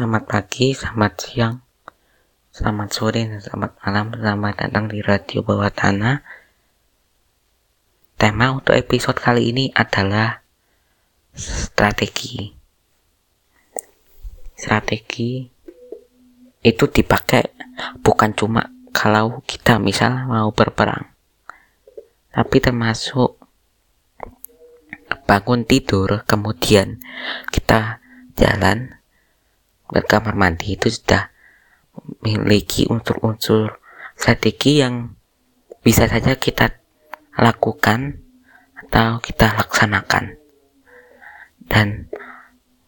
Selamat pagi, selamat siang, selamat sore, dan selamat malam. Selamat datang di Radio Bawah Tanah. Tema untuk episode kali ini adalah strategi. Strategi itu dipakai bukan cuma kalau kita misal mau berperang, tapi termasuk bangun tidur, kemudian kita jalan ke kamar mandi itu sudah memiliki unsur-unsur strategi yang bisa saja kita lakukan atau kita laksanakan. Dan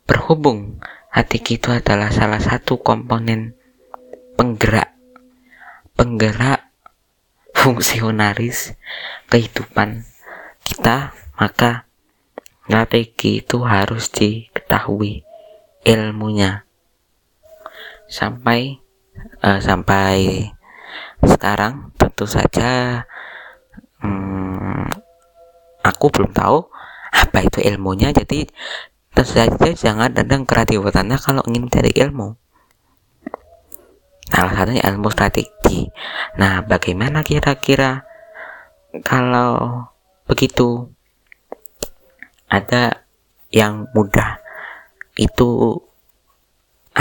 berhubung strategi itu adalah salah satu komponen penggerak penggerak fungsionaris kehidupan kita, maka strategi itu harus diketahui ilmunya sampai uh, sampai sekarang tentu saja hmm, aku belum tahu apa itu ilmunya. Jadi tentu saja jangan radio tanah kalau ingin mencari ilmu. Salah satunya ilmu strategi. Nah bagaimana kira-kira kalau begitu? Ada yang mudah. Itu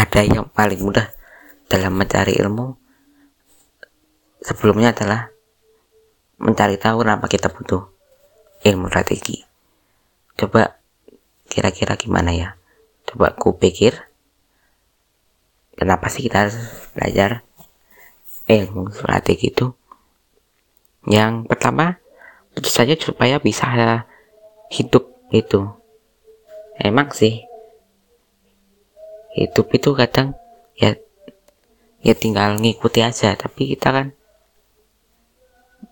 ada yang paling mudah dalam mencari ilmu? Sebelumnya adalah mencari tahu kenapa kita butuh ilmu strategi coba kira-kira gimana ya? Coba ku pikir kenapa sih kita harus belajar ilmu strategi itu? Yang pertama tentu saja supaya bisa hidup itu. Emang sih hidup itu kadang ya ya tinggal ngikuti aja. Tapi kita kan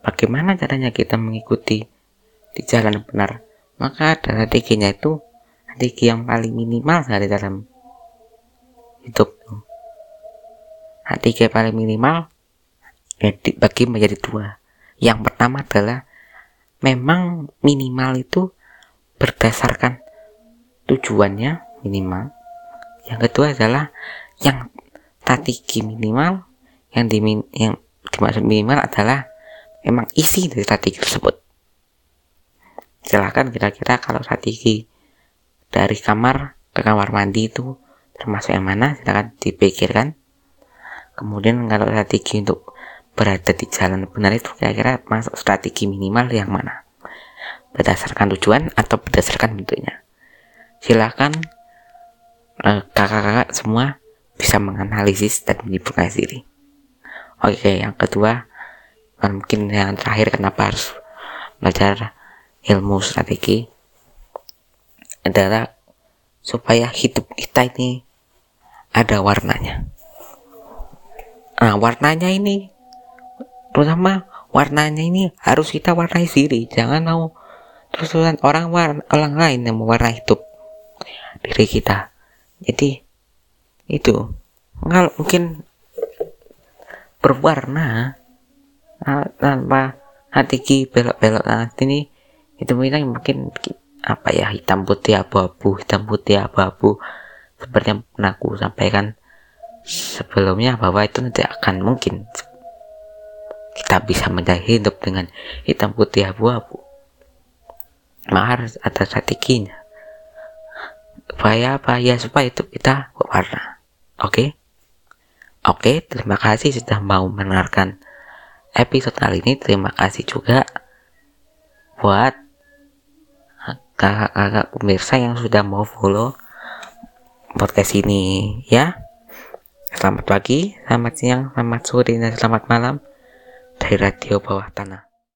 bagaimana caranya kita mengikuti di jalan benar? Maka strateginya itu strategi yang paling minimal dari dalam hidup strategi yang paling minimal ya dibagi menjadi dua. Yang pertama adalah memang minimal itu berdasarkan tujuannya minimal yang kedua adalah yang strategi minimal yang di yang dimaksud minimal adalah memang isi dari strategi tersebut. Silahkan kira-kira kalau strategi dari kamar ke kamar mandi itu termasuk yang mana silahkan dipikirkan. Kemudian kalau strategi untuk berada di jalan benar itu kira-kira masuk strategi minimal yang mana? Berdasarkan tujuan atau berdasarkan bentuknya? Silahkan kakak-kakak semua bisa menganalisis dan menyimpulkan diri. Oke, yang kedua, mungkin yang terakhir kenapa harus belajar ilmu strategi adalah supaya hidup kita ini ada warnanya. Nah, warnanya ini terutama warnanya ini harus kita warnai sendiri. Jangan mau terus-terusan orang warna, orang lain yang mewarnai hidup diri kita jadi itu. Nggak mungkin berwarna tanpa hati belok-belok nanti ini itu mungkin mungkin apa ya hitam putih abu-abu hitam putih abu-abu. Seperti yang pernah aku sampaikan sebelumnya bahwa itu nanti akan mungkin kita bisa menjadi hidup dengan hitam putih abu-abu. Maka harus ada strateginya supaya apa? Ya supaya itu kita berwarna. Oke? Okay? oke okay, terima kasih sudah mau mendengarkan episode kali ini. Terima kasih juga buat kakak-kakak pemirsa yang sudah mau follow podcast ini ya. Selamat pagi selamat siang selamat sore dan selamat malam dari radio bawah tanah